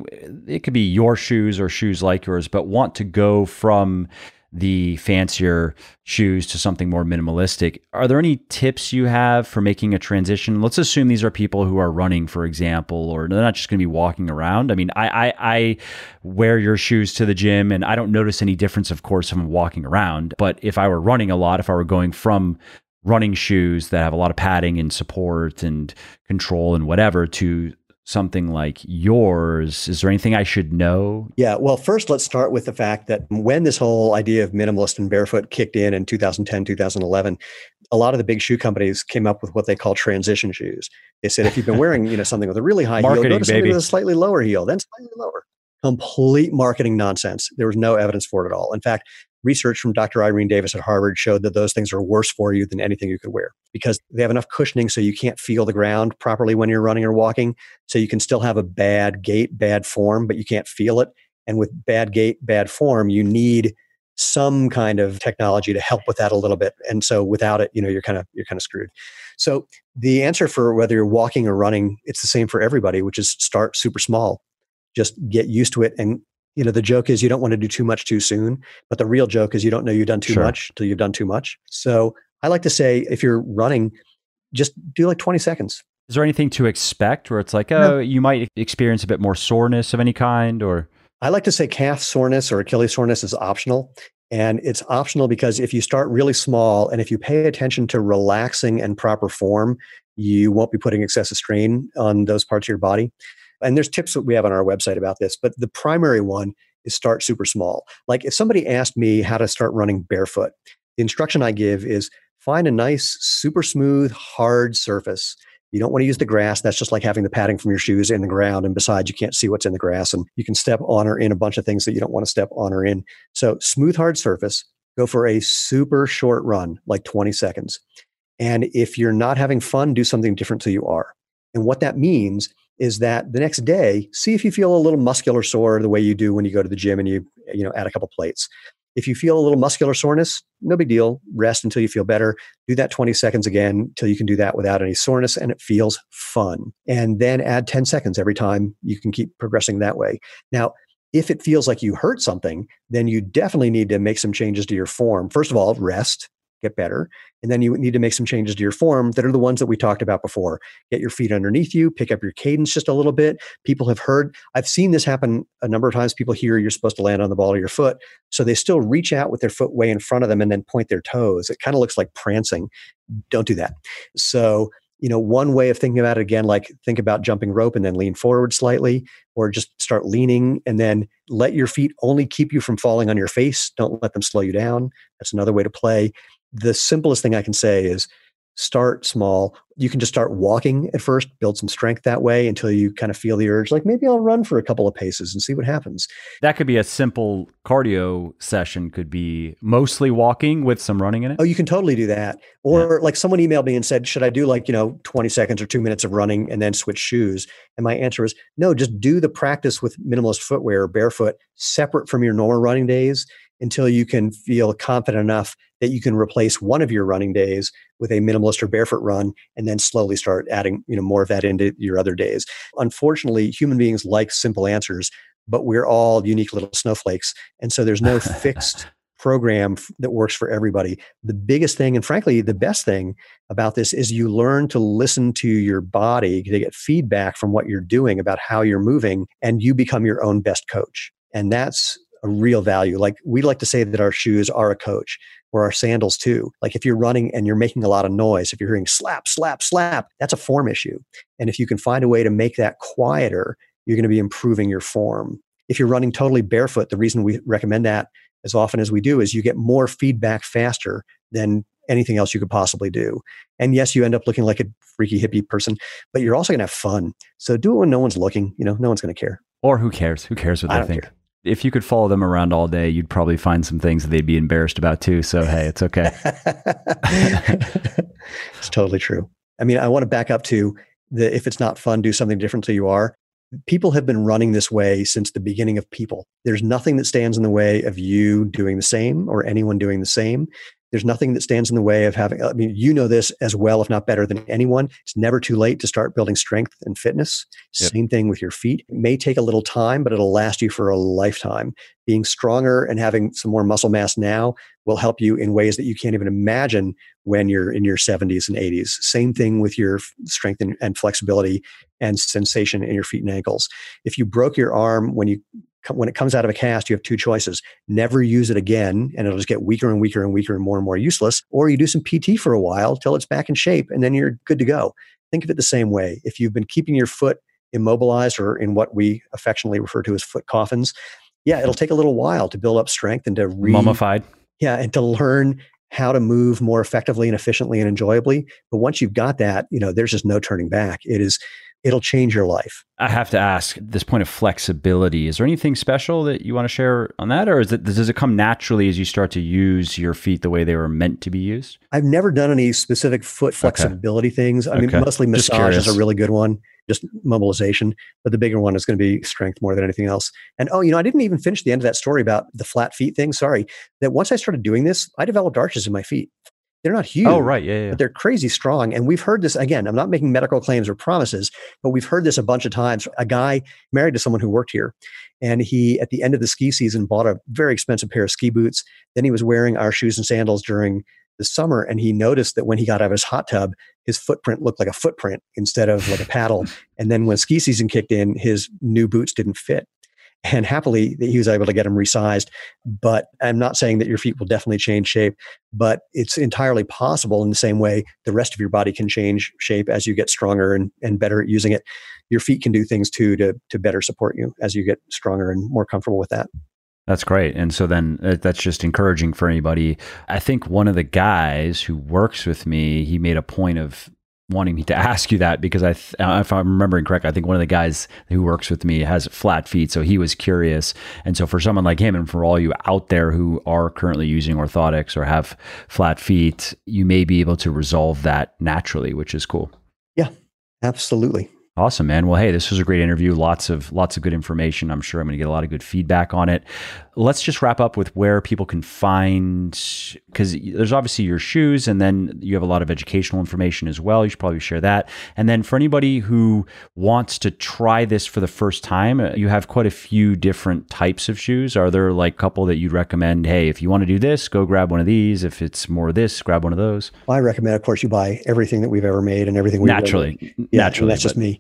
it could be your shoes or shoes like yours, but want to go from the fancier shoes to something more minimalistic. Are there any tips you have for making a transition? Let's assume these are people who are running, for example, or they're not just going to be walking around. I mean, I, I, I wear your shoes to the gym and I don't notice any difference, of course, if I'm walking around. But if I were running a lot, if I were going from running shoes that have a lot of padding and support and control and whatever to something like yours, is there anything I should know? Yeah, well, first let's start with the fact that when this whole idea of minimalist and barefoot kicked in in 2010, 2011, a lot of the big shoe companies came up with what they call transition shoes. They said if you've been wearing, you know, something with a really high heel, go to something with a slightly lower heel, then slightly lower. Complete marketing nonsense. There was no evidence for it at all. In fact, research from Dr. Irene Davis at Harvard showed that those things are worse for you than anything you could wear because they have enough cushioning so you can't feel the ground properly when you're running or walking. So you can still have a bad gait, bad form, but you can't feel it. And with bad gait, bad form, you need some kind of technology to help with that a little bit. And so without it, you know, you're kind of you're kind of screwed. So the answer for whether you're walking or running, it's the same for everybody, which is start super small. Just get used to it and you know the joke is you don't want to do too much too soon but the real joke is you don't know you've done too sure. much till you've done too much so i like to say if you're running just do like 20 seconds is there anything to expect where it's like oh no. you might experience a bit more soreness of any kind or i like to say calf soreness or achilles soreness is optional and it's optional because if you start really small and if you pay attention to relaxing and proper form you won't be putting excessive strain on those parts of your body and there's tips that we have on our website about this, but the primary one is start super small. Like if somebody asked me how to start running barefoot, the instruction I give is find a nice, super smooth, hard surface. You don't want to use the grass. That's just like having the padding from your shoes in the ground. And besides, you can't see what's in the grass and you can step on or in a bunch of things that you don't want to step on or in. So, smooth, hard surface, go for a super short run, like 20 seconds. And if you're not having fun, do something different so you are. And what that means is that the next day, see if you feel a little muscular sore the way you do when you go to the gym and you, you know, add a couple plates. If you feel a little muscular soreness, no big deal. Rest until you feel better. Do that 20 seconds again until you can do that without any soreness and it feels fun. And then add 10 seconds every time. You can keep progressing that way. Now, if it feels like you hurt something, then you definitely need to make some changes to your form. First of all, rest get better. And then you need to make some changes to your form that are the ones that we talked about before. Get your feet underneath you, pick up your cadence just a little bit. People have heard, I've seen this happen a number of times. People hear you're supposed to land on the ball of your foot. So they still reach out with their foot way in front of them and then point their toes. It kind of looks like prancing. Don't do that. So you know one way of thinking about it again like think about jumping rope and then lean forward slightly or just start leaning and then let your feet only keep you from falling on your face don't let them slow you down that's another way to play the simplest thing I can say is start small. You can just start walking at first, build some strength that way until you kind of feel the urge, like maybe I'll run for a couple of paces and see what happens. That could be a simple cardio session, could be mostly walking with some running in it. Oh, you can totally do that. Or yeah. like someone emailed me and said, should I do like, you know, 20 seconds or two minutes of running and then switch shoes? And my answer is no, just do the practice with minimalist footwear, barefoot, separate from your normal running days until you can feel confident enough that you can replace one of your running days with a minimalist or barefoot run and then slowly start adding you know more of that into your other days. Unfortunately human beings like simple answers but we're all unique little snowflakes and so there's no fixed *laughs* program that works for everybody. The biggest thing and frankly the best thing about this is you learn to listen to your body to get feedback from what you're doing about how you're moving and you become your own best coach. And that's a real value. Like we like to say that our shoes are a coach or our sandals too. Like if you're running and you're making a lot of noise, if you're hearing slap, slap, slap, that's a form issue. And if you can find a way to make that quieter, you're going to be improving your form. If you're running totally barefoot, the reason we recommend that as often as we do is you get more feedback faster than anything else you could possibly do. And yes, you end up looking like a freaky hippie person, but you're also going to have fun. So do it when no one's looking. You know, no one's going to care. Or who cares? Who cares what they think? Care. If you could follow them around all day, you'd probably find some things that they'd be embarrassed about too. So hey, it's okay. *laughs* it's totally true. I mean, I want to back up to the if it's not fun, do something different so you are. People have been running this way since the beginning of people. There's nothing that stands in the way of you doing the same or anyone doing the same. There's nothing that stands in the way of having, I mean, you know this as well, if not better than anyone. It's never too late to start building strength and fitness. Yep. Same thing with your feet. It may take a little time, but it'll last you for a lifetime. Being stronger and having some more muscle mass now will help you in ways that you can't even imagine when you're in your 70s and 80s. Same thing with your strength and, and flexibility and sensation in your feet and ankles. If you broke your arm when you when it comes out of a cast, you have two choices. Never use it again, and it'll just get weaker and weaker and weaker and more and more useless. Or you do some PT for a while till it's back in shape, and then you're good to go. Think of it the same way. If you've been keeping your foot immobilized or in what we affectionately refer to as foot coffins, yeah, it'll take a little while to build up strength and to re- mummified. Yeah, and to learn how to move more effectively and efficiently and enjoyably. But once you've got that, you know, there's just no turning back. It is it'll change your life. I have to ask this point of flexibility. Is there anything special that you want to share on that, or is it does it come naturally as you start to use your feet the way they were meant to be used? I've never done any specific foot flexibility okay. things. I mean, mostly massage is a really good one, just mobilization. But the bigger one is going to be strength more than anything else. And oh, you know, I didn't even finish the end of that story about the flat feet thing. Sorry. That once I started doing this, I developed arches in my feet. They're not oh, huge. Oh, right. Yeah, yeah. But they're crazy strong. And we've heard this again. I'm not making medical claims or promises, but we've heard this a bunch of times. A guy married to someone who worked here, and he, at the end of the ski season, bought a very expensive pair of ski boots. Then he was wearing our shoes and sandals during the summer, and he noticed that when he got out of his hot tub, his footprint looked like a footprint instead of like a paddle. *laughs* and then when ski season kicked in, his new boots didn't fit and happily that he was able to get them resized but i'm not saying that your feet will definitely change shape but it's entirely possible in the same way the rest of your body can change shape as you get stronger and, and better at using it your feet can do things too to, to better support you as you get stronger and more comfortable with that that's great. And so then uh, that's just encouraging for anybody. I think one of the guys who works with me, he made a point of wanting me to *laughs* ask you that because I, th- uh, if I'm remembering correctly, I think one of the guys who works with me has flat feet, so he was curious. And so for someone like him, and for all you out there who are currently using orthotics or have flat feet, you may be able to resolve that naturally, which is cool. Yeah, absolutely. Awesome, man. Well, hey, this was a great interview. Lots of lots of good information. I'm sure I'm going to get a lot of good feedback on it. Let's just wrap up with where people can find because there's obviously your shoes, and then you have a lot of educational information as well. You should probably share that. And then for anybody who wants to try this for the first time, uh, you have quite a few different types of shoes. Are there like a couple that you'd recommend? Hey, if you want to do this, go grab one of these. If it's more this, grab one of those. Well, I recommend, of course, you buy everything that we've ever made and everything we naturally, yeah, naturally. That's just me.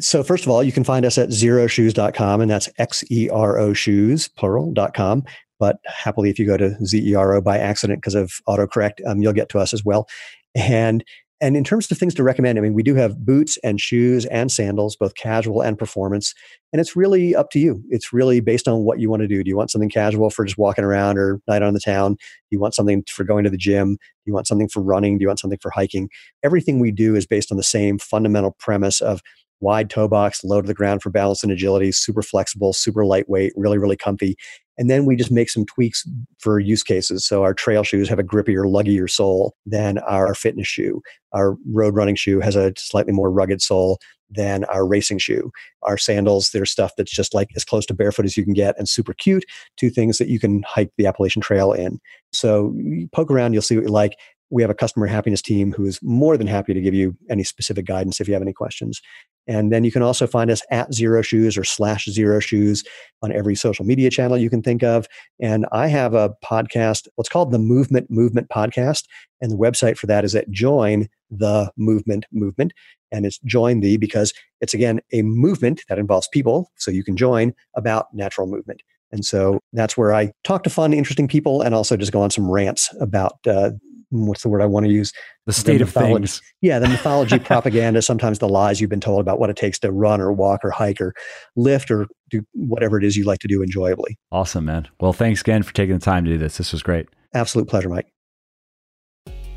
So, first of all, you can find us at xeroshoes.com, and that's X E R O shoes, plural.com. But happily, if you go to ZERO by accident because of autocorrect, um, you'll get to us as well. And and in terms of things to recommend, I mean, we do have boots and shoes and sandals, both casual and performance. And it's really up to you. It's really based on what you want to do. Do you want something casual for just walking around or night on the town? Do you want something for going to the gym? Do you want something for running? Do you want something for hiking? Everything we do is based on the same fundamental premise of wide toe box, low to the ground for balance and agility, super flexible, super lightweight, really, really comfy. And then we just make some tweaks for use cases. So our trail shoes have a grippier, luggier sole than our fitness shoe. Our road running shoe has a slightly more rugged sole than our racing shoe. Our sandals, they're stuff that's just like as close to barefoot as you can get and super cute. Two things that you can hike the Appalachian Trail in. So poke around, you'll see what you like we have a customer happiness team who is more than happy to give you any specific guidance if you have any questions. And then you can also find us at Xero Shoes or slash Xero Shoes on every social media channel you can think of. And I have a podcast, what's called the Movement Movement Podcast. And the website for that is at Join the Movement Movement. And it's join the because it's again a movement that involves people. So you can join about natural movement. And so that's where I talk to fun, interesting people and also just go on some rants about uh, what's the word I want to use? The state the of things. Yeah, the mythology, *laughs* propaganda, sometimes the lies you've been told about what it takes to run or walk or hike or lift or do whatever it is you like to do enjoyably. Awesome, man. Well, thanks again for taking the time to do this. This was great. Absolute pleasure, Mike.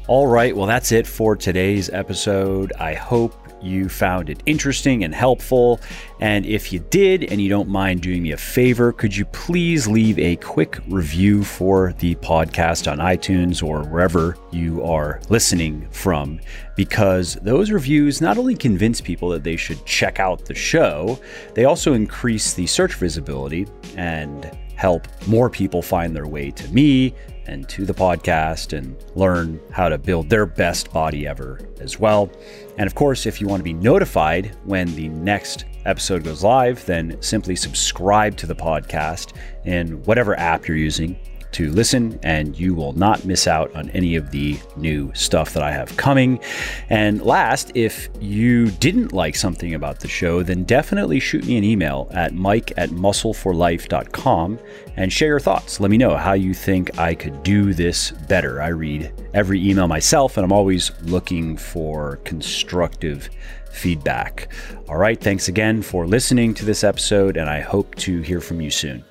All right. Well, that's it for today's episode. I hope you found it interesting and helpful. And if you did, and you don't mind doing me a favor, could you please leave a quick review for the podcast on iTunes or wherever you are listening from? Because those reviews not only convince people that they should check out the show, they also increase the search visibility and help more people find their way to me and to the podcast and learn how to build their best body ever as well. And of course, if you want to be notified when the next episode goes live, then simply subscribe to the podcast in whatever app you're using to listen, and you will not miss out on any of the new stuff that I have coming. And last, if you didn't like something about the show, then definitely shoot me an email at mike at muscleforlife.com and share your thoughts. Let me know how you think I could do this better. I read every email myself, and I'm always looking for constructive feedback. All right, thanks again for listening to this episode, and I hope to hear from you soon.